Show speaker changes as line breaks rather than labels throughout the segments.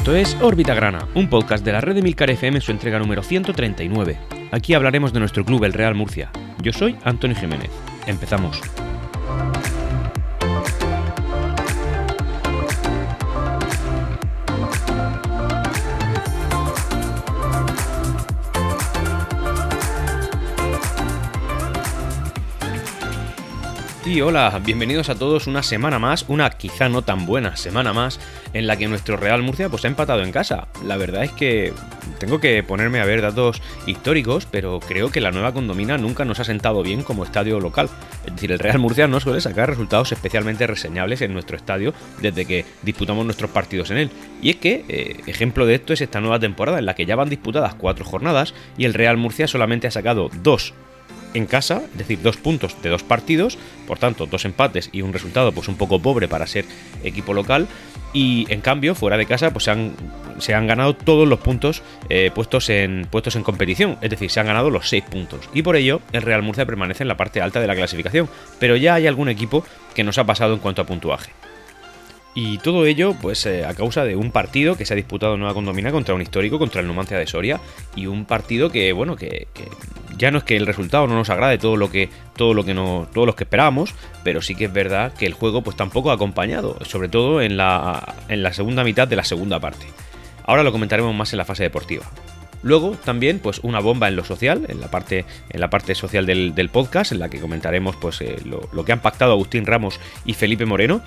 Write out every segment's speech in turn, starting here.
Esto es Órbita Grana, un podcast de la red de Milcar FM en su entrega número 139. Aquí hablaremos de nuestro club, el Real Murcia. Yo soy Antonio Jiménez. Empezamos. Y hola, bienvenidos a todos una semana más, una quizá no tan buena semana más, en la que nuestro Real Murcia pues ha empatado en casa. La verdad es que tengo que ponerme a ver datos históricos, pero creo que la nueva condomina nunca nos ha sentado bien como estadio local. Es decir, el Real Murcia no suele sacar resultados especialmente reseñables en nuestro estadio desde que disputamos nuestros partidos en él. Y es que, eh, ejemplo de esto es esta nueva temporada en la que ya van disputadas cuatro jornadas y el Real Murcia solamente ha sacado dos en casa, es decir, dos puntos de dos partidos, por tanto, dos empates y un resultado pues un poco pobre para ser equipo local. Y en cambio, fuera de casa, pues se han, se han ganado todos los puntos eh, puestos, en, puestos en competición, es decir, se han ganado los seis puntos. Y por ello, el Real Murcia permanece en la parte alta de la clasificación, pero ya hay algún equipo que nos ha pasado en cuanto a puntuaje. Y todo ello, pues eh, a causa de un partido que se ha disputado en Nueva Condomina contra un histórico, contra el Numancia de Soria, y un partido que, bueno, que, ya no es que el resultado no nos agrade todo lo que, todo lo que no, todos los que esperábamos, pero sí que es verdad que el juego, pues tampoco ha acompañado, sobre todo en la, en la segunda mitad de la segunda parte. Ahora lo comentaremos más en la fase deportiva. Luego también pues una bomba en lo social, en la parte, en la parte social del, podcast, en la que comentaremos pues eh, lo, que han pactado Agustín Ramos y Felipe Moreno,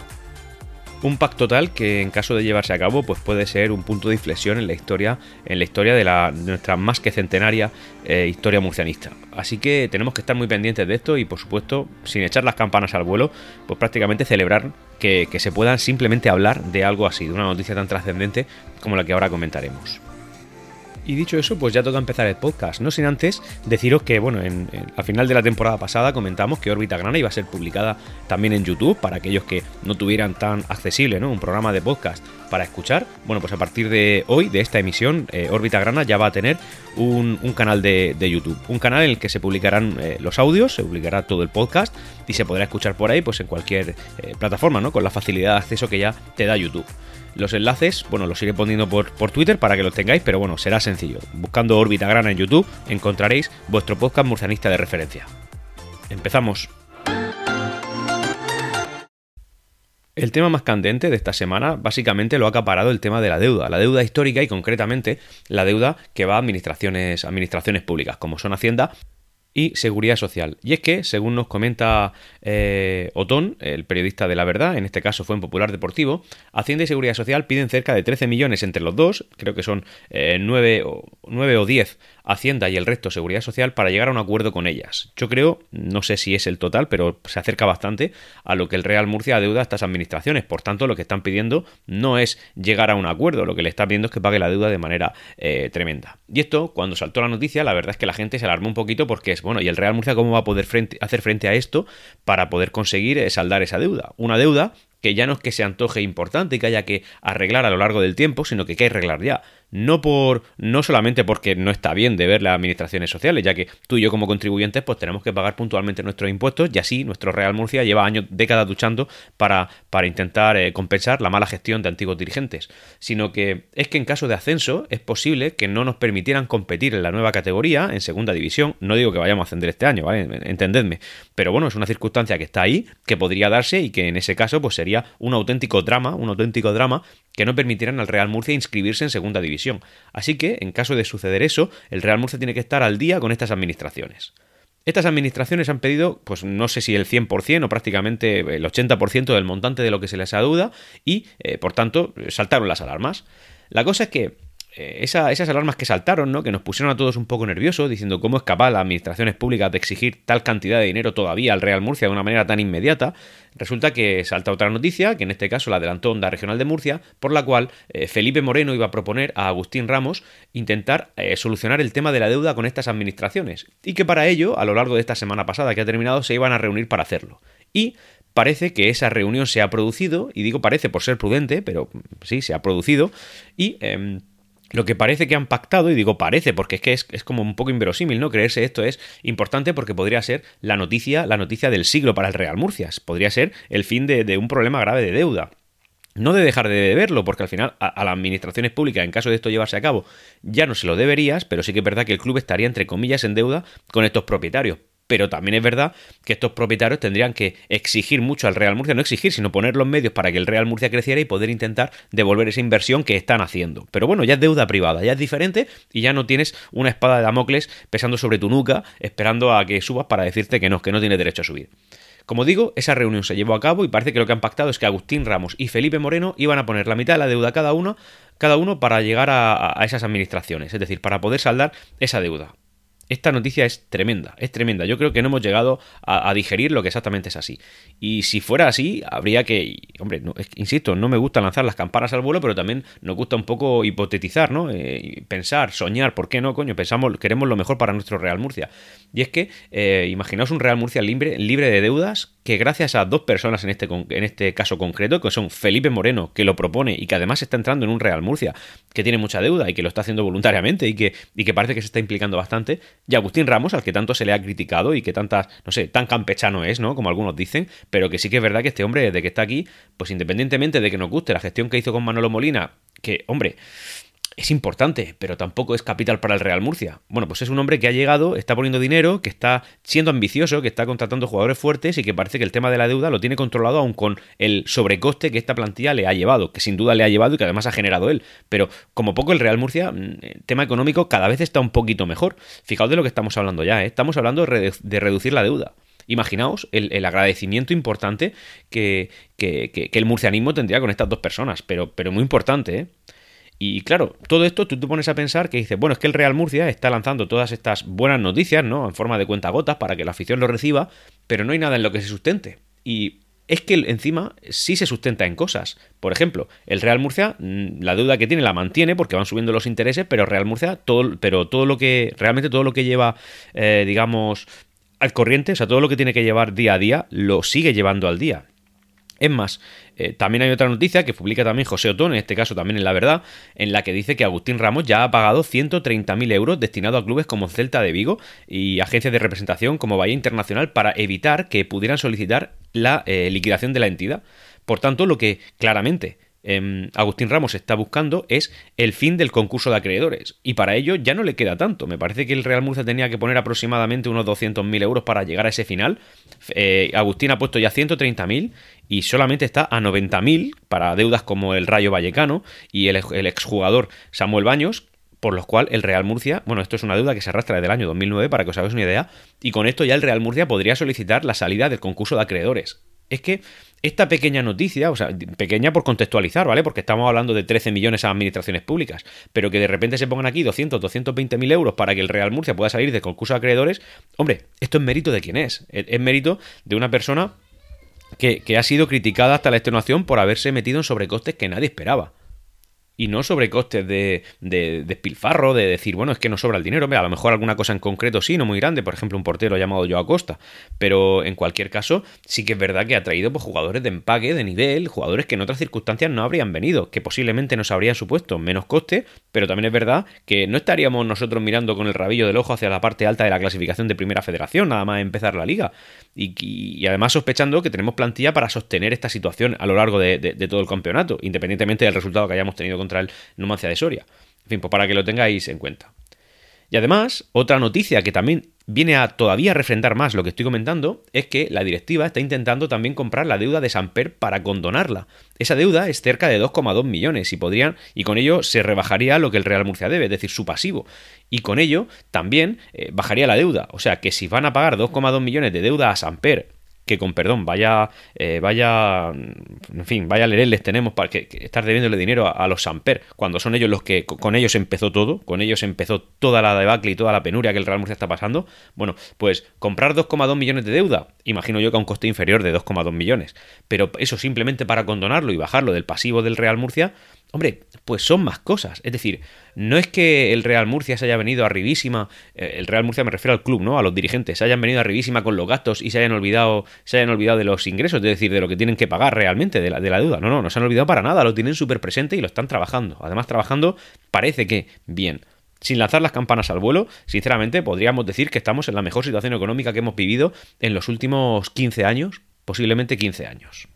un pacto tal que en caso de llevarse a cabo pues puede ser un punto de inflexión en la historia en la historia de, la, nuestra más que centenaria eh, historia murcianista. Así que tenemos que estar muy pendientes de esto y por supuesto sin echar las campanas al vuelo pues prácticamente celebrar que, que se puedan simplemente hablar de algo así de una noticia tan trascendente como la que ahora comentaremos y dicho eso, pues ya toca empezar el podcast. No sin antes deciros que, bueno, en, al final de la temporada pasada comentamos que Órbita Grana iba a ser publicada también en YouTube para aquellos que no tuvieran tan accesible, ¿no? Un programa de podcast para escuchar. Bueno, pues a partir de hoy, de esta emisión, eh, Órbita Grana ya va a tener un, canal de, YouTube. Un canal en el que se publicarán eh, los audios, se publicará todo el podcast y se podrá escuchar por ahí, pues en cualquier eh, plataforma, ¿no? Con la facilidad de acceso que ya te da YouTube. Los enlaces, bueno, los iré poniendo por, por Twitter para que los tengáis, pero bueno, será sencillo. Buscando órbita grana en YouTube encontraréis vuestro podcast murcianista de referencia. Empezamos. El tema más candente de esta semana básicamente lo ha acaparado el tema de la deuda, la deuda histórica y concretamente la deuda que va a administraciones, administraciones públicas, como son Hacienda y seguridad social. Y es que, según nos comenta eh, Otón, el periodista de La Verdad, en este caso fue en Popular Deportivo, Hacienda y Seguridad Social piden cerca de 13 millones entre los dos, creo que son 9, eh, o, 9 o 10 Hacienda y el resto Seguridad Social para llegar a un acuerdo con ellas. Yo creo, no sé si es el total, pero se acerca bastante a lo que el Real Murcia adeuda a estas administraciones. Por tanto, lo que están pidiendo no es llegar a un acuerdo, lo que le está pidiendo es que pague la deuda de manera eh, tremenda. Y esto, cuando saltó la noticia, la verdad es que la gente se alarmó un poquito porque es, bueno, ¿y el Real Murcia cómo va a poder hacer frente a esto para poder conseguir eh, saldar esa deuda? Una deuda que ya no es que se antoje importante y que haya que arreglar a lo largo del tiempo, sino que hay que arreglar ya no por no solamente porque no está bien de ver las administraciones sociales, ya que tú y yo como contribuyentes pues tenemos que pagar puntualmente nuestros impuestos y así nuestro Real Murcia lleva años, décadas luchando para, para intentar eh, compensar la mala gestión de antiguos dirigentes, sino que es que en caso de ascenso es posible que no nos permitieran competir en la nueva categoría, en segunda división, no digo que vayamos a ascender este año, ¿vale? Entendedme, pero bueno, es una circunstancia que está ahí, que podría darse y que en ese caso pues sería un auténtico drama, un auténtico drama que no permitieran al Real Murcia inscribirse en segunda división. Así que, en caso de suceder eso, el Real Murcia tiene que estar al día con estas administraciones. Estas administraciones han pedido, pues no sé si el 100% o prácticamente el 80% del montante de lo que se les adeuda y, eh, por tanto, saltaron las alarmas. La cosa es que eh, esas alarmas que saltaron, ¿no? que nos pusieron a todos un poco nerviosos, diciendo cómo es capaz las administraciones públicas de exigir tal cantidad de dinero todavía al Real Murcia de una manera tan inmediata, resulta que salta otra noticia, que en este caso la adelantó Onda Regional de Murcia, por la cual eh, Felipe Moreno iba a proponer a Agustín Ramos intentar eh, solucionar el tema de la deuda con estas administraciones, y que para ello, a lo largo de esta semana pasada que ha terminado, se iban a reunir para hacerlo. Y parece que esa reunión se ha producido, y digo parece por ser prudente, pero sí, se ha producido, y... Em, lo que parece que han pactado, y digo parece porque es que es, como un poco inverosímil, ¿no? Creerse esto es importante porque podría ser la noticia, la noticia del siglo para el Real Murcias. Podría ser el fin de, un problema grave de deuda. no de dejar de deberlo, porque al final a, las administraciones públicas, en caso de esto llevarse a cabo, ya no se lo deberías, pero sí que es verdad que el club estaría, entre comillas, en deuda con estos propietarios. Pero también es verdad que estos propietarios tendrían que exigir mucho al Real Murcia, no exigir, sino poner los medios para que el Real Murcia creciera y poder intentar devolver esa inversión que están haciendo. Pero bueno, ya es deuda privada, ya es diferente y ya no tienes una espada de Damocles pesando sobre tu nuca, esperando a que subas para decirte que no, que no tienes derecho a subir. Como digo, esa reunión se llevó a cabo y parece que lo que han pactado es que Agustín Ramos y Felipe Moreno iban a poner la mitad de la deuda cada uno, cada uno para llegar a, a esas administraciones, es decir, para poder saldar esa deuda. Esta noticia es tremenda, es tremenda. Yo creo que no hemos llegado a, digerir lo que exactamente es así. Y si fuera así, habría que, hombre, insisto, no me gusta lanzar las campanas al vuelo, pero también nos gusta un poco hipotetizar, ¿no? Eh, pensar, soñar, ¿por qué no, coño? Pensamos, queremos lo mejor para nuestro Real Murcia. Y es que, eh, imaginaos un Real Murcia libre, libre de deudas, que gracias a dos personas en este, en este caso concreto, que son Felipe Moreno, que lo propone y que además está entrando en un Real Murcia, que tiene mucha deuda y que lo está haciendo voluntariamente y que, y que parece que se está implicando bastante, y Agustín Ramos, al que tanto se le ha criticado y que tantas, no sé, tan campechano es, ¿no? Como algunos dicen, pero que sí que es verdad que este hombre, desde que está aquí, pues independientemente de que nos guste la gestión que hizo con Manolo Molina, que, hombre, es importante, pero tampoco es capital para el Real Murcia. Bueno, pues es un hombre que ha llegado, está poniendo dinero, que está siendo ambicioso, que está contratando jugadores fuertes y que parece que el tema de la deuda lo tiene controlado aún con el sobrecoste que esta plantilla le ha llevado, que sin duda le ha llevado y que además ha generado él. Pero como poco el Real Murcia, mm, tema económico, cada vez está un poquito mejor. Fijaos de lo que estamos hablando ya, ¿eh? estamos hablando de reducir la deuda. Imaginaos el, agradecimiento importante que, que, el murcianismo tendría con estas dos personas, pero, pero muy importante, ¿eh? Y claro, todo esto tú te pones a pensar que dices, bueno, es que el Real Murcia está lanzando todas estas buenas noticias, ¿no? En forma de cuentagotas para que la afición lo reciba, pero no hay nada en lo que se sustente. Y es que encima sí se sustenta en cosas. Por ejemplo, el Real Murcia, mm, la deuda que tiene la mantiene porque van subiendo los intereses, pero Real Murcia, todo, pero todo lo que, realmente todo lo que lleva, eh, digamos, al corriente, o sea, todo lo que tiene que llevar día a día, lo sigue llevando al día. Es más, eh, también hay otra noticia que publica también José Otón, en este caso también en La Verdad, en la que dice que Agustín Ramos ya ha pagado 130.000 euros destinados a clubes como Celta de Vigo y agencias de representación como Bahía Internacional para evitar que pudieran solicitar la eh, liquidación de la entidad. Por tanto, lo que claramente Em, Agustín Ramos está buscando es el fin del concurso de acreedores. Y para ello ya no le queda tanto. Me parece que el Real Murcia tenía que poner aproximadamente unos 200.000 euros para llegar a ese final. Eh, Agustín ha puesto ya 130.000 y solamente está a 90.000 para deudas como el Rayo Vallecano y el, el exjugador Samuel Baños, por los cuales el Real Murcia, bueno, esto es una deuda que se arrastra desde el año 2009 para que os hagáis una idea, y con esto ya el Real Murcia podría solicitar la salida del concurso de acreedores. Es que esta pequeña noticia, o sea, pequeña por contextualizar, ¿vale? Porque estamos hablando de 13 millones a administraciones públicas, pero que de repente se pongan aquí 200, 220 mil euros para que el Real Murcia pueda salir de concurso de acreedores, hombre, esto es mérito de quién es. Es, mérito de una persona que, que ha sido criticada hasta la extenuación por haberse metido en sobrecostes que nadie esperaba y no sobre costes de, de, despilfarro, de decir, bueno, es que no sobra el dinero. a lo mejor alguna cosa en concreto sí, no muy grande, por ejemplo, un portero llamado Joao Costa. Pero en cualquier caso, sí que es verdad que ha traído pues, jugadores de empaque, de nivel, jugadores que en otras circunstancias no habrían venido, que posiblemente nos habrían supuesto menos coste, pero también es verdad que no estaríamos nosotros mirando con el rabillo del ojo hacia la parte alta de la clasificación de Primera Federación, nada más empezar la liga. Y, además sospechando que tenemos plantilla para sostener esta situación a lo largo de, de todo el campeonato, independientemente del resultado que hayamos tenido contra el Numancia de Soria. En fin, pues para que lo tengáis en cuenta. Y además, otra noticia que también viene a todavía refrendar más lo que estoy comentando es que la directiva está intentando también comprar la deuda de Samper para condonarla. Esa deuda es cerca de 2,2 millones y podrían y con ello se rebajaría lo que el Real Murcia debe, es decir, su pasivo. Y con ello también eh, bajaría la deuda. O sea que si van a pagar 2,2 millones de deuda a Samper que con perdón, vaya, eh, vaya, en fin, vaya les tenemos para que, estar debiéndole dinero a, los Samper, cuando son ellos los que, con ellos empezó todo, con ellos empezó toda la debacle y toda la penuria que el Real Murcia está pasando, bueno, pues comprar 2,2 millones de deuda, imagino yo que a un coste inferior de 2,2 millones, pero eso simplemente para condonarlo y bajarlo del pasivo del Real Murcia, Hombre, pues son más cosas. Es decir, no es que el Real Murcia se haya venido arribísima, eh, el Real Murcia me refiero al club, ¿no? A los dirigentes, se hayan venido arribísima con los gastos y se hayan olvidado, se hayan olvidado de los ingresos, es decir, de lo que tienen que pagar realmente, de la, de la deuda. No, no, no se han olvidado para nada, lo tienen súper presente y lo están trabajando. Además, trabajando parece que bien. Sin lanzar las campanas al vuelo, sinceramente podríamos decir que estamos en la mejor situación económica que hemos vivido en los últimos 15 años, posiblemente 15 años.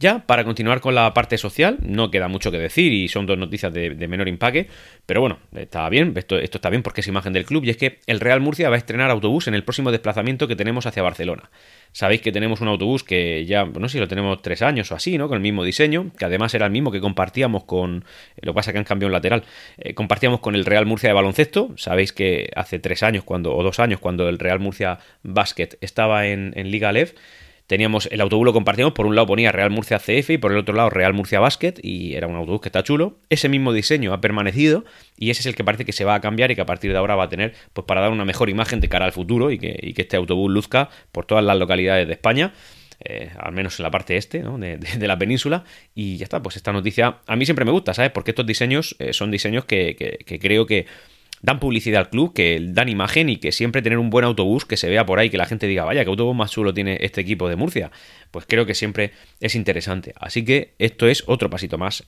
Ya, para continuar con la parte social, no queda mucho que decir y son dos noticias de, menor empaque, pero bueno, está bien, esto, está bien porque es imagen del club y es que el Real Murcia va a estrenar autobús en el próximo desplazamiento que tenemos hacia Barcelona. Sabéis que tenemos un autobús que ya, no sé si lo tenemos tres años o así, ¿no? Con el mismo diseño, que además era el mismo que compartíamos con, lo que pasa que han cambiado un lateral, eh, compartíamos con el Real Murcia de baloncesto. Sabéis que hace tres años cuando, o dos años cuando el Real Murcia Basket estaba en, en Liga Lev, teníamos el autobús lo compartíamos, por un lado ponía Real Murcia CF y por el otro lado Real Murcia Basket y era un autobús que está chulo. Ese mismo diseño ha permanecido y ese es el que parece que se va a cambiar y que a partir de ahora va a tener pues para dar una mejor imagen de cara al futuro y que, este autobús luzca por todas las localidades de España. Eh, al menos en la parte este de, la península. Y ya está, pues esta noticia a mí siempre me gusta, ¿sabes? Porque estos diseños eh, son diseños que creo que dan publicidad al club, que dan imagen y que siempre tener un buen autobús que se vea por ahí, que la gente diga, vaya, qué autobús más chulo tiene este equipo de Murcia. Pues creo que siempre es interesante. Así que esto es otro pasito más.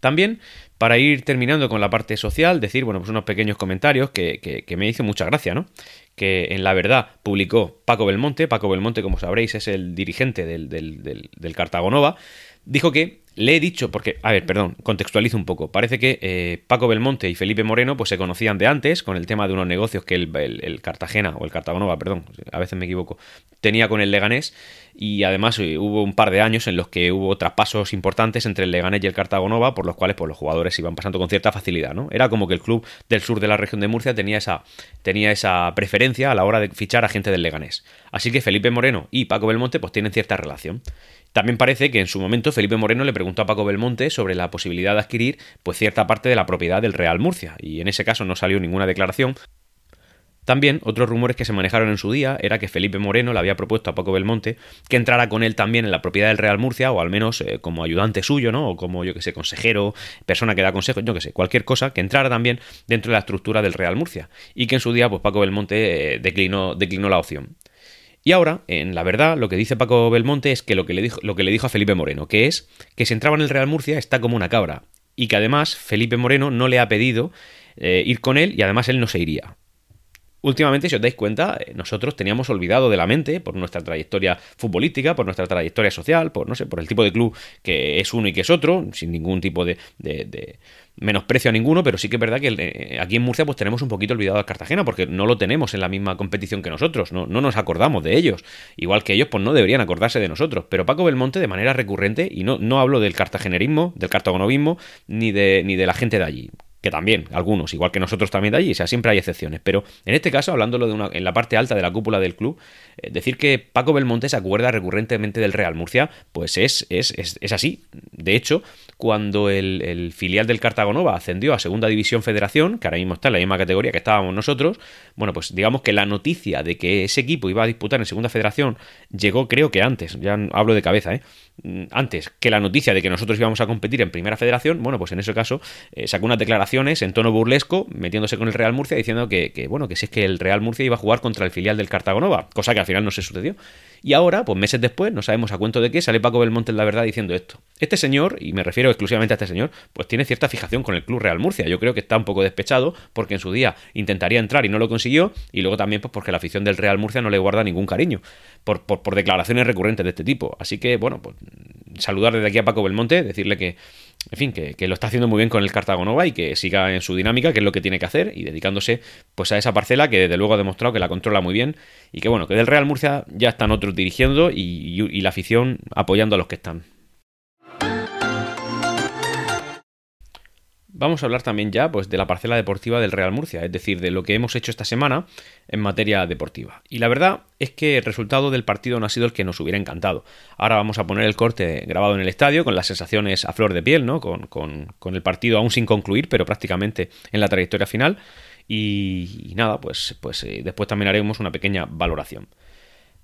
También, para ir terminando con la parte social, decir, bueno, pues unos pequeños comentarios que, me hizo mucha gracia, ¿no? Que en la verdad publicó Paco Belmonte. Paco Belmonte, como sabréis, es el dirigente del, del, del, del Cartagonova. Dijo que le he dicho, porque, a ver, perdón, contextualizo un poco. Parece que eh, Paco Belmonte y Felipe Moreno pues se conocían de antes con el tema de unos negocios que el, Cartagena, o el Cartagonova, perdón, a veces me equivoco, tenía con el Leganés. Y además eh, hubo un par de años en los que hubo traspasos importantes entre el Leganés y el Cartagonova, por los cuales pues, los jugadores iban pasando con cierta facilidad, ¿no? Era como que el club del sur de la región de Murcia tenía esa, tenía esa preferencia a la hora de fichar a gente del Leganés. Así que Felipe Moreno y Paco Belmonte pues tienen cierta relación. También parece que en su momento Felipe Moreno le preguntó a Paco Belmonte sobre la posibilidad de adquirir pues cierta parte de la propiedad del Real Murcia, y en ese caso no salió ninguna declaración. También otros rumores que se manejaron en su día era que Felipe Moreno le había propuesto a Paco Belmonte que entrara con él también en la propiedad del Real Murcia, o al menos eh, como ayudante suyo, ¿no? O como, yo que sé, consejero, persona que da consejos, yo que sé, cualquier cosa, que entrara también dentro de la estructura del Real Murcia. Y que en su día, pues Paco Belmonte eh, declinó, declinó la opción. Y ahora, en la verdad, lo que dice Paco Belmonte es que lo que le dijo, lo que le dijo a Felipe Moreno, que es que si entraba en el Real Murcia está como una cabra. Y que además Felipe Moreno no le ha pedido eh, ir con él y además él no se iría. Últimamente, si os dais cuenta, eh, nosotros teníamos olvidado de la mente, por nuestra trayectoria futbolística, por nuestra trayectoria social, por no sé, por el tipo de club que es uno y que es otro, sin ningún tipo de menosprecio a ninguno, pero sí que es verdad que eh, aquí en Murcia pues tenemos un poquito olvidado a Cartagena porque no lo tenemos en la misma competición que nosotros, no, no nos acordamos de ellos, igual que ellos pues no deberían acordarse de nosotros, pero Paco Belmonte de manera recurrente, y no, no hablo del cartagenerismo, del cartagonovismo, ni de, ni de la gente de allí, que también, algunos, igual que nosotros también de allí, o sea, siempre hay excepciones. Pero en este caso, hablándolo de una, en la parte alta de la cúpula del club, eh, decir que Paco Belmonte se acuerda recurrentemente del Real Murcia, pues es, es, es, así. De hecho, cuando el, filial del Cartagonova ascendió a Segunda División Federación, que ahora mismo está en la misma categoría que estábamos nosotros, bueno, pues digamos que la noticia de que ese equipo iba a disputar en Segunda Federación llegó creo que antes, ya hablo de cabeza, ¿eh? Mm, antes que la noticia de que nosotros íbamos a competir en Primera Federación, bueno, pues en ese caso eh, sacó unas en tono burlesco, metiéndose con el Real Murcia, diciendo que, bueno, que si es que el Real Murcia iba a jugar contra el filial del Cartagonova, cosa que al final no se sucedió. Y ahora, pues meses después, no sabemos a cuento de qué, sale Paco Belmonte en la verdad diciendo esto. Este señor, y me refiero exclusivamente a este señor, pues tiene cierta fijación con el Club Real Murcia. Yo creo que está un poco despechado porque en su día intentaría entrar y no lo consiguió, y luego también pues porque la afición del Real Murcia no le guarda ningún cariño por, por declaraciones recurrentes de este tipo. Así que, bueno, pues saludar desde aquí a Paco Belmonte, decirle que, en fin, que, lo está haciendo muy bien con el Cartagonova y que siga en su dinámica, que es lo que tiene que hacer, y dedicándose pues a esa parcela que desde luego ha demostrado que la controla muy bien y que bueno, que del Real Murcia ya están otros dirigiendo y la afición apoyando a los que están. Vamos a hablar también ya pues, de la parcela deportiva del Real Murcia, es decir, de lo que hemos hecho esta semana en materia deportiva. Y la verdad es que el resultado del partido no ha sido el que nos hubiera encantado. Ahora vamos a poner el corte grabado en el estadio con las sensaciones a flor de piel, ¿no? Con, con, el partido aún sin concluir, pero prácticamente en la trayectoria final. Y, nada, pues, pues eh, después también haremos una pequeña valoración.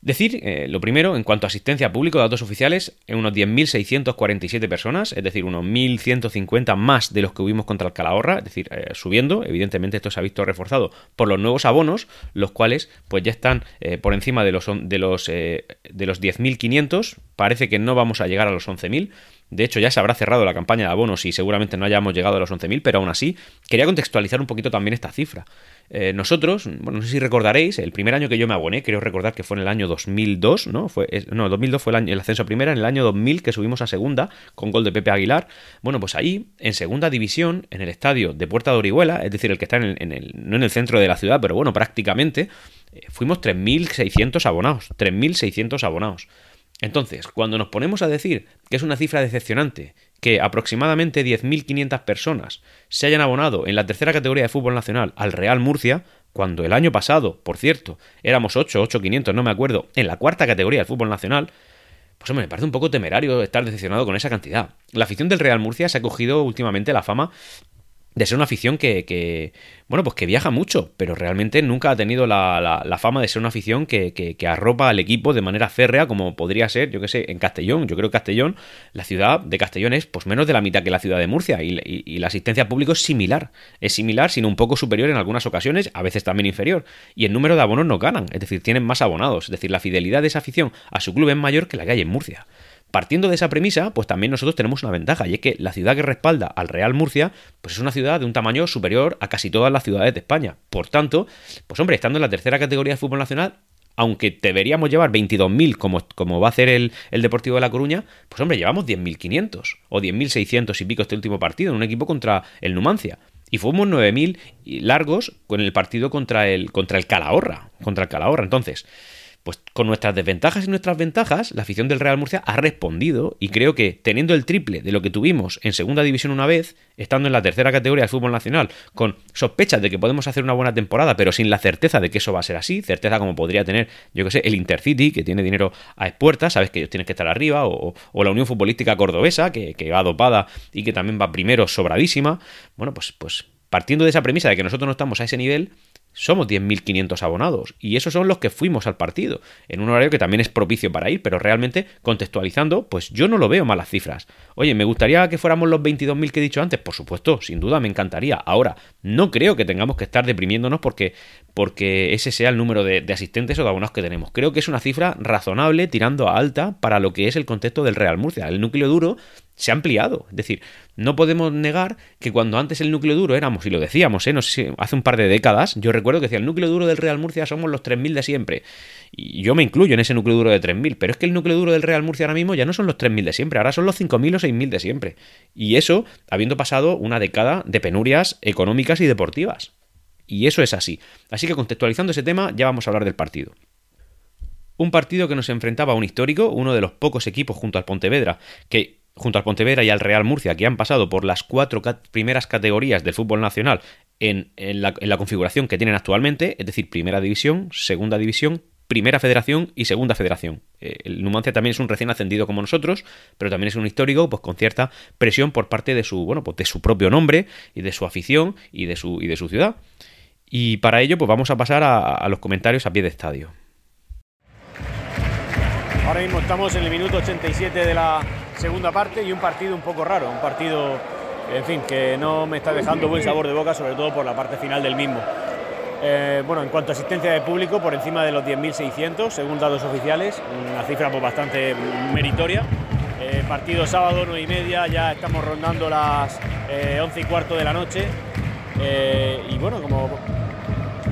Decir, eh, lo primero, en cuanto a asistencia a público, datos oficiales, en unos 10.647 personas, es decir, unos 1.150 más de los que hubimos contra el Calahorra, es decir, eh, subiendo. Evidentemente esto se ha visto reforzado por los nuevos abonos, los cuales pues ya están eh, por encima de los, de los, de los 10.500 parece que no vamos a llegar a los 11.000. De hecho, ya se habrá cerrado la campaña de abonos y seguramente no hayamos llegado a los 11.000, pero aún así quería contextualizar un poquito también esta cifra. Eh, nosotros, bueno, no sé si recordaréis, el primer año que yo me aboné, creo recordar que fue en el año 2002, ¿no? Fue, no, 2002 fue el, año, el ascenso a primera, en el año 2000 que subimos a segunda con gol de Pepe Aguilar. Bueno, pues ahí, en segunda división, en el estadio de Puerta de Orihuela, es decir, el que está en en el, no en el centro de la ciudad, pero bueno, prácticamente, eh, fuimos 3.600 abonados, 3.600 abonados. Entonces, cuando nos ponemos a decir que es una cifra decepcionante, que aproximadamente 10.500 personas se hayan abonado en la tercera categoría de fútbol nacional al Real Murcia, cuando el año pasado, por cierto, éramos 8, 8.500, no me acuerdo, en la cuarta categoría del fútbol nacional, pues hombre, me parece un poco temerario estar decepcionado con esa cantidad. La afición del Real Murcia se ha cogido últimamente la fama de ser una afición que, bueno, pues que viaja mucho, pero realmente nunca ha tenido la, la, fama de ser una afición que, que, arropa al equipo de manera férrea, como podría ser, yo que sé, en Castellón. Yo creo que Castellón, la ciudad de Castellón es pues menos de la mitad que la ciudad de Murcia, y, y, la asistencia pública es similar. Es similar, sino un poco superior en algunas ocasiones, a veces también inferior. Y el número de abonos no ganan, es decir, tienen más abonados. Es decir, la fidelidad de esa afición a su club es mayor que la que hay en Murcia. Partiendo de esa premisa, pues también nosotros tenemos una ventaja, y es que la ciudad que respalda al Real Murcia, pues es una ciudad de un tamaño superior a casi todas las ciudades de España. Por tanto, pues hombre, estando en la tercera categoría de fútbol nacional, aunque deberíamos llevar 22.000 como, como va a hacer el, el, Deportivo de La Coruña, pues hombre, llevamos 10.500 o 10.600 y pico este último partido en un equipo contra el Numancia. Y fuimos 9.000 largos con el partido contra el, contra el Calahorra. Contra el Calahorra. Entonces, pues con nuestras desventajas y nuestras ventajas, la afición del Real Murcia ha respondido y creo que teniendo el triple de lo que tuvimos en segunda división una vez, estando en la tercera categoría del fútbol nacional, con sospechas de que podemos hacer una buena temporada, pero sin la certeza de que eso va a ser así, certeza como podría tener, yo que sé, el Intercity, que tiene dinero a expuertas, sabes que ellos tienen que estar arriba, o, la Unión Futbolística Cordobesa, que, que va dopada y que también va primero sobradísima. Bueno, pues, pues partiendo de esa premisa de que nosotros no estamos a ese nivel, somos 10.500 abonados y esos son los que fuimos al partido, en un horario que también es propicio para ir, pero realmente contextualizando, pues yo no lo veo malas cifras. Oye, ¿me gustaría que fuéramos los 22.000 que he dicho antes? Por supuesto, sin duda me encantaría. Ahora, no creo que tengamos que estar deprimiéndonos porque, porque ese sea el número de, de asistentes o de abonados que tenemos. Creo que es una cifra razonable tirando a alta para lo que es el contexto del Real Murcia. El núcleo duro se ha ampliado. Es decir, no podemos negar que cuando antes el núcleo duro éramos, y lo decíamos, ¿eh? no sé si hace un par de décadas, yo recuerdo que decía el núcleo duro del Real Murcia somos los 3.000 de siempre. Y yo me incluyo en ese núcleo duro de 3.000, pero es que el núcleo duro del Real Murcia ahora mismo ya no son los 3.000 de siempre, ahora son los 5.000 o 6.000 de siempre. Y eso habiendo pasado una década de penurias económicas y deportivas. Y eso es así. Así que contextualizando ese tema, ya vamos a hablar del partido. Un partido que nos enfrentaba a un histórico, uno de los pocos equipos junto al Pontevedra, que junto al Pontevedra y al Real Murcia, que han pasado por las cuatro primeras categorías del fútbol nacional en, la, configuración que tienen actualmente, es decir, primera división, segunda división, primera federación y segunda federación. Eh, el Numancia también es un recién ascendido como nosotros, pero también es un histórico, pues con cierta presión por parte de su, bueno, pues de su propio nombre y de su afición y de su, y de su ciudad. Y para ello, pues vamos a pasar a los comentarios a pie de estadio.
Ahora mismo estamos en el minuto 87 de la segunda parte y un partido un poco raro, un partido, en fin, que no me está dejando buen sabor de boca, sobre todo por la parte final del mismo. Eh, bueno, en cuanto a asistencia de público, por encima de los 10.600, según datos oficiales, una cifra pues, bastante meritoria. Eh, partido sábado, 9 y media, ya estamos rondando las 11 eh, y cuarto de la noche. y bueno, como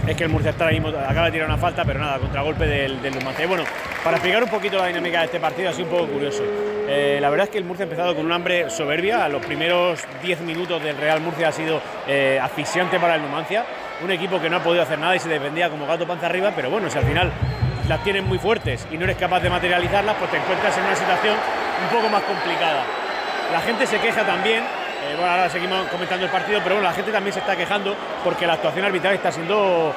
es que el Murcia está mismo, acaba de tirar una falta, pero nada, contragolpe del, del Numancia. bueno, para explicar un poquito la dinámica de este partido, sido un poco curioso. Eh, la verdad es que el Murcia ha empezado con un hambre soberbia. Los primeros 10 minutos del Real Murcia ha sido eh, asfixiante para el Numancia. Un equipo que no ha podido hacer nada y se defendía como gato panza arriba, pero bueno, si al final las tienes muy fuertes y no eres capaz de materializarlas, pues te encuentras en una situación un poco más complicada. La gente se queja también eh, bueno, ahora seguimos comentando el partido, pero bueno, la gente también se está quejando porque la actuación arbitral está siendo,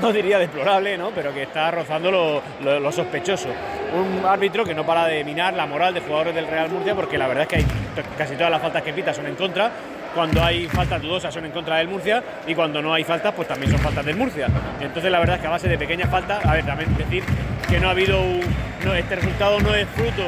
no, diría deplorable, ¿no? pero que está rozando lo, sospechoso. Un árbitro que no para de minar la moral de jugadores del Real Murcia porque la verdad es que hay, casi todas las faltas que pita son en contra. Cuando hay faltas dudosas son en contra del Murcia y cuando no hay faltas pues también son faltas del Murcia. Entonces la verdad es que a base de pequeñas faltas, a ver, también decir que no ha habido un, este resultado no es fruto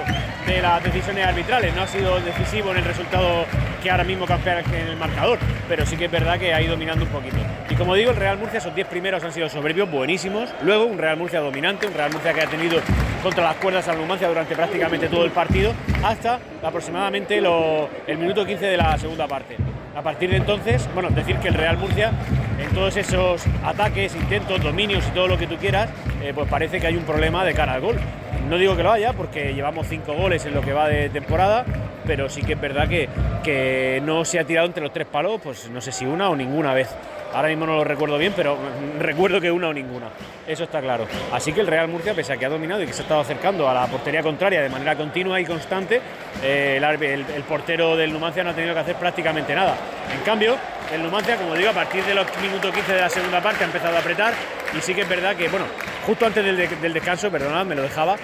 de las decisiones arbitrales, no ha sido decisivo en el resultado que ahora mismo campea en el marcador, pero sí que es verdad que ha ido dominando un poquito. Y como digo, el Real Murcia, esos 10 primeros han sido soberbios, buenísimos. Luego, un Real Murcia dominante, un Real Murcia que ha tenido contra las cuerdas a la Numancia durante prácticamente todo el partido, hasta aproximadamente el minuto 15 de la segunda parte. A partir de entonces, bueno, decir que el Real Murcia, en todos esos ataques, intentos, dominios y todo lo que tú quieras, eh, pues parece que hay un problema de cara al gol. No digo que lo haya, porque llevamos cinco goles en lo que va de temporada, pero sí que es verdad que, que no se ha tirado entre los tres palos, pues no sé si una o ninguna vez. Ahora mismo no lo recuerdo bien, pero recuerdo que una o ninguna. Eso está claro. Así que el Real Murcia, pese a que ha dominado y que se ha estado acercando a la portería contraria de manera continua y constante, eh, el, portero del Numancia no ha tenido que hacer prácticamente nada. En cambio, el Numancia, como digo, a partir de los minutos 15 de la segunda parte ha empezado a apretar y sí que es verdad que, bueno, justo antes del, descanso, perdonad, me lo dejaba,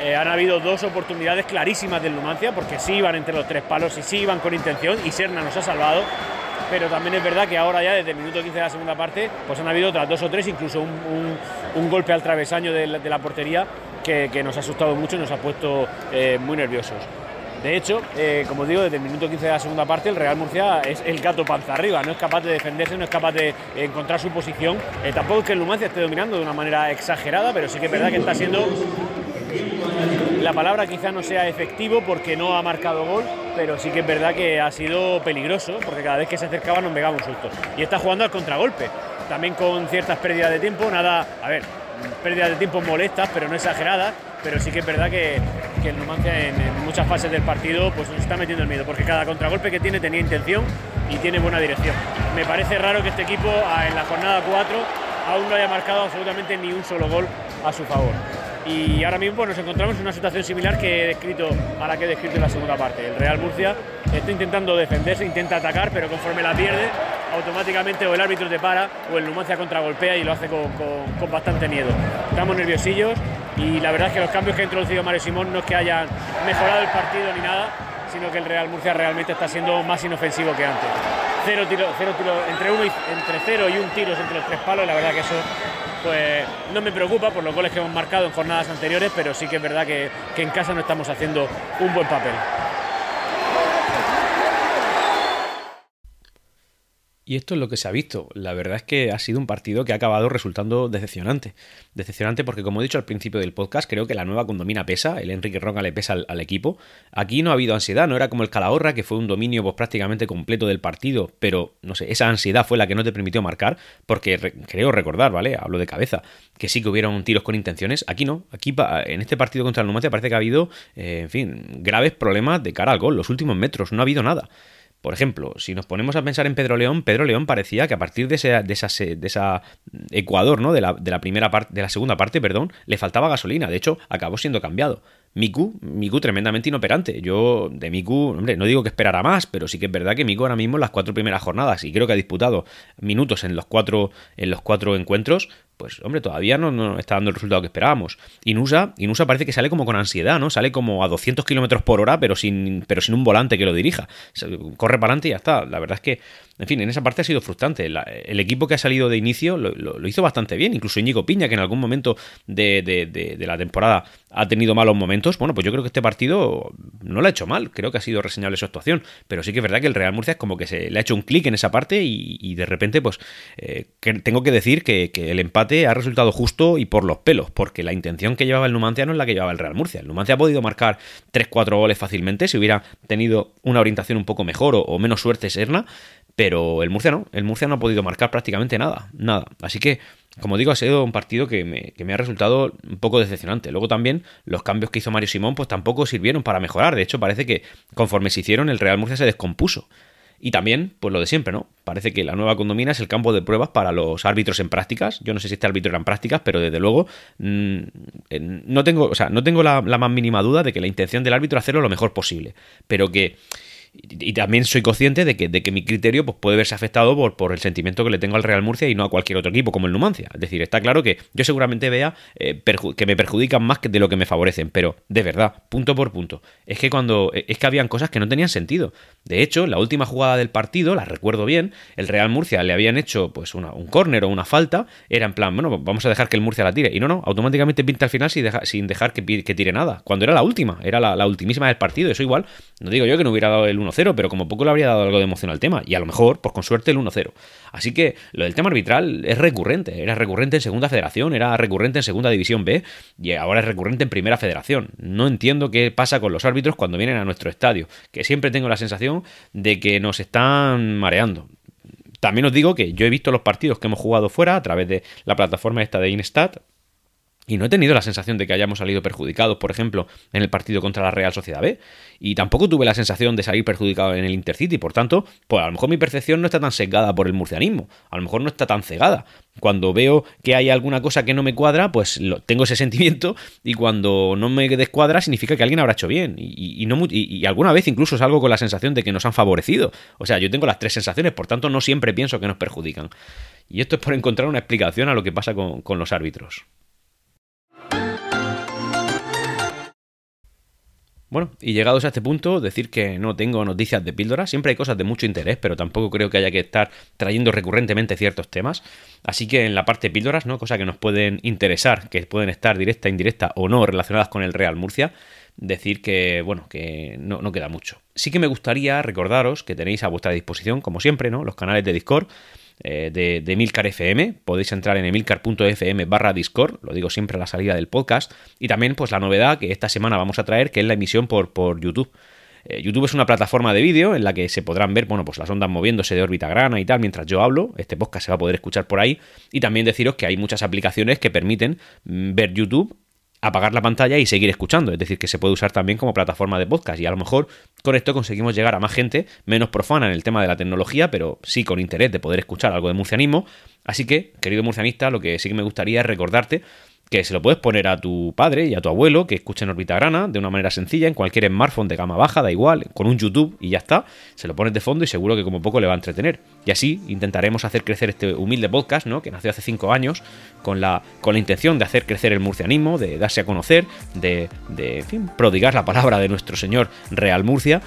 eh, han habido dos oportunidades clarísimas del Numancia, porque sí iban entre los tres palos y sí iban con intención, y Serna nos ha salvado pero también es verdad que ahora ya desde el minuto 15 de la segunda parte pues han habido otras dos o tres, incluso un, golpe al travesaño de la, portería que, nos ha asustado mucho y nos ha puesto eh, muy nerviosos. De hecho, eh, como digo, desde el minuto 15 de la segunda parte el Real Murcia es el gato panza arriba, no es capaz de defenderse, no es capaz de encontrar su posición. Eh, tampoco es que el Numancia esté dominando de una manera exagerada, pero sí que es verdad que está siendo la palabra quizá no sea efectivo porque no ha marcado gol, pero sí que es verdad que ha sido peligroso porque cada vez que se acercaba nos pegaba un susto. Y está jugando al contragolpe, también con ciertas pérdidas de tiempo, nada, a ver, pérdidas de tiempo molestas, pero no exageradas, pero sí que es verdad que, el Numancia en, muchas fases del partido pues nos está metiendo el miedo, porque cada contragolpe que tiene tenía intención y tiene buena dirección. Me parece raro que este equipo en la jornada 4 aún no haya marcado absolutamente ni un solo gol a su favor y ahora mismo pues, nos encontramos en una situación similar que he descrito a la que he descrito en la segunda parte. El Real Murcia está intentando defenderse, intenta atacar, pero conforme la pierde, automáticamente o el árbitro te para o el Numancia contragolpea y lo hace con, con, bastante miedo. Estamos nerviosillos y la verdad es que los cambios que ha introducido Mario Simón no es que hayan mejorado el partido ni nada, sino que el Real Murcia realmente está siendo más inofensivo que antes. Cero tiro, cero tiro, entre entre cero y un tiro entre los tres palos, la verdad que eso pues no me preocupa por los goles que hemos marcado en jornadas anteriores, pero sí que es verdad que, que en casa no estamos haciendo un buen papel.
Y esto es lo que se ha visto. La verdad es que ha sido un partido que ha acabado resultando decepcionante. Decepcionante porque, como he dicho al principio del podcast, creo que la nueva condomina pesa, el Enrique Roca le pesa al, equipo. Aquí no ha habido ansiedad, no era como el Calahorra, que fue un dominio pues, prácticamente completo del partido, pero no sé, esa ansiedad fue la que no te permitió marcar, porque creo recordar, ¿vale? Hablo de cabeza, que sí que hubieron tiros con intenciones. Aquí no, aquí en este partido contra el Numancia parece que ha habido, eh, en fin, graves problemas de cara al gol. Los últimos metros, no ha habido nada. Por ejemplo, si nos ponemos a pensar en Pedro León, Pedro León parecía que a partir de, esa, de, esa, de esa Ecuador, ¿no? De la, de la primera parte, de la segunda parte, perdón, le faltaba gasolina. De hecho, acabó siendo cambiado. Miku, Miku tremendamente inoperante. Yo de Miku, hombre, no digo que esperara más, pero sí que es verdad que Miku ahora mismo en las cuatro primeras jornadas, y creo que ha disputado minutos en los cuatro, en los cuatro encuentros, pues hombre, todavía no, está dando el resultado que esperábamos. Inusa, Inusa parece que sale como con ansiedad, ¿no? Sale como a 200 kilómetros por hora, pero sin, pero sin un volante que lo dirija. Corre para adelante y ya está. La verdad es que en fin, en esa parte ha sido frustrante. el equipo que ha salido de inicio lo, hizo bastante bien. Incluso Íñigo Piña, que en algún momento de, la temporada ha tenido malos momentos. Bueno, pues yo creo que este partido no lo ha hecho mal. Creo que ha sido reseñable su actuación. Pero sí que es verdad que el Real Murcia es como que se le ha hecho un clic en esa parte y, de repente, pues, eh, tengo que decir que, el empate ha resultado justo y por los pelos. Porque la intención que llevaba el Numancia no es la que llevaba el Real Murcia. El Numancia ha podido marcar 3-4 goles fácilmente si hubiera tenido una orientación un poco mejor o, menos suerte Serna. Pero el Murcia no, el Murcia no ha podido marcar prácticamente nada, nada. Así que, como digo, ha sido un partido que me, ha resultado un poco decepcionante. Luego también los cambios que hizo Mario Simón pues tampoco sirvieron para mejorar. De hecho, parece que conforme se hicieron el Real Murcia se descompuso. Y también, pues lo de siempre, ¿no? Parece que la nueva condomina es el campo de pruebas para los árbitros en prácticas. Yo no sé si este árbitro era en prácticas, pero desde luego mm, no tengo, o sea, no tengo la, la, más mínima duda de que la intención del árbitro es hacerlo lo mejor posible. Pero que y, también soy consciente de que, de que mi criterio pues, puede verse afectado por, por el sentimiento que le tengo al Real Murcia y no a cualquier otro equipo como el Numancia. Es decir, está claro que yo seguramente vea eh, que me perjudican más que de lo que me favorecen, pero de verdad, punto por punto, es que cuando es que habían cosas que no tenían sentido. De hecho, la última jugada del partido, la recuerdo bien, el Real Murcia le habían hecho pues una, un córner o una falta, era en plan, bueno, vamos a dejar que el Murcia la tire. Y no, no, automáticamente pinta al final sin, sin dejar que, que, tire nada. Cuando era la última, era la, la ultimísima del partido. Eso igual, no digo yo que no hubiera dado el 1-0, pero como poco le habría dado algo de emoción al tema. Y a lo mejor, pues con suerte, el 1-0. Así que lo del tema arbitral es recurrente. Era recurrente en Segunda Federación, era recurrente en Segunda División B y ahora es recurrente en Primera Federación. No entiendo qué pasa con los árbitros cuando vienen a nuestro estadio, que siempre tengo la sensación de que nos están mareando. También os digo que yo he visto los partidos que hemos jugado fuera a través de la plataforma esta de Instat, y no he tenido la sensación de que hayamos salido perjudicados, por ejemplo, en el partido contra la Real Sociedad B. Y tampoco tuve la sensación de salir perjudicado en el Intercity. Por tanto, pues a lo mejor mi percepción no está tan sesgada por el murcianismo. A lo mejor no está tan cegada. Cuando veo que hay alguna cosa que no me cuadra, pues tengo ese sentimiento. Y cuando no me descuadra, significa que alguien habrá hecho bien. Y, y, alguna vez incluso salgo con la sensación de que nos han favorecido. O sea, yo tengo las tres sensaciones, por tanto, no siempre pienso que nos perjudican. Y esto es por encontrar una explicación a lo que pasa con los árbitros. Bueno, y llegados a este punto, decir que no tengo noticias de píldora. Siempre hay cosas de mucho interés, pero tampoco creo que haya que estar trayendo recurrentemente ciertos temas. Así que en la parte de píldoras, ¿no? Cosas que nos pueden interesar, que pueden estar directa, indirecta o no relacionadas con el Real Murcia. Decir que, bueno, que no, no queda mucho. Sí que me gustaría recordaros que tenéis a vuestra disposición, como siempre, ¿no? Los canales de Discord eh, de, de Emilcar FM. Podéis entrar en emilcar.fm barra Discord, lo digo siempre a la salida del podcast. Y también, pues la novedad que esta semana vamos a traer, que es la emisión por, por YouTube. Eh, YouTube es una plataforma de vídeo en la que se podrán ver, bueno, pues las ondas moviéndose de órbita grana y tal mientras yo hablo. Este podcast se va a poder escuchar por ahí. Y también deciros que hay muchas aplicaciones que permiten mm, ver YouTube apagar la pantalla y seguir escuchando. Es decir, que se puede usar también como plataforma de podcast. Y a lo mejor con esto conseguimos llegar a más gente menos profana en el tema de la tecnología, pero sí con interés de poder escuchar algo de murcianismo. Así que, querido murcianista, lo que sí que me gustaría es recordarte que se lo puedes poner a tu padre y a tu abuelo que escuchen Orbita Grana de una manera sencilla en cualquier smartphone de gama baja, da igual, con un YouTube y ya está. Se lo pones de fondo y seguro que como poco le va a entretener. Y así intentaremos hacer crecer este humilde podcast, ¿no? Que nació hace cinco años con la, con la intención de hacer crecer el murcianismo, de darse a conocer, de, de en fin, prodigar la palabra de nuestro señor Real Murcia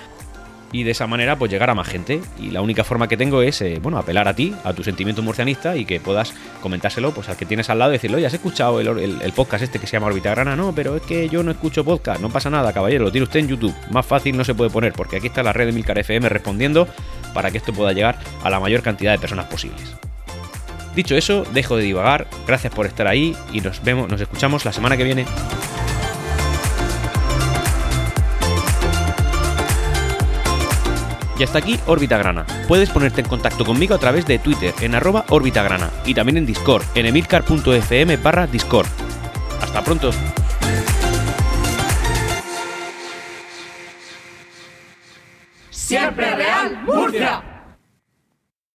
y de esa manera pues llegar a más gente. Y la única forma que tengo es, eh, bueno, apelar a ti, a tu sentimiento murcianista y que puedas comentárselo pues al que tienes al lado y decirle, oye, ¿has escuchado el, podcast este que se llama Orbita Grana? No, pero es que yo no escucho podcast, no pasa nada, caballero, lo tiene usted en YouTube. Más fácil no se puede poner porque aquí está la red de Milcar FM respondiendo para que esto pueda llegar a la mayor cantidad de personas posibles. Dicho eso, dejo de divagar, gracias por estar ahí y nos vemos, nos escuchamos la semana que viene. Y hasta aquí Órbita Grana. Puedes ponerte en contacto conmigo a través de Twitter en arroba Grana y también en Discord en emilcar.fm barra Discord. Hasta pronto.
Siempre Real Murcia.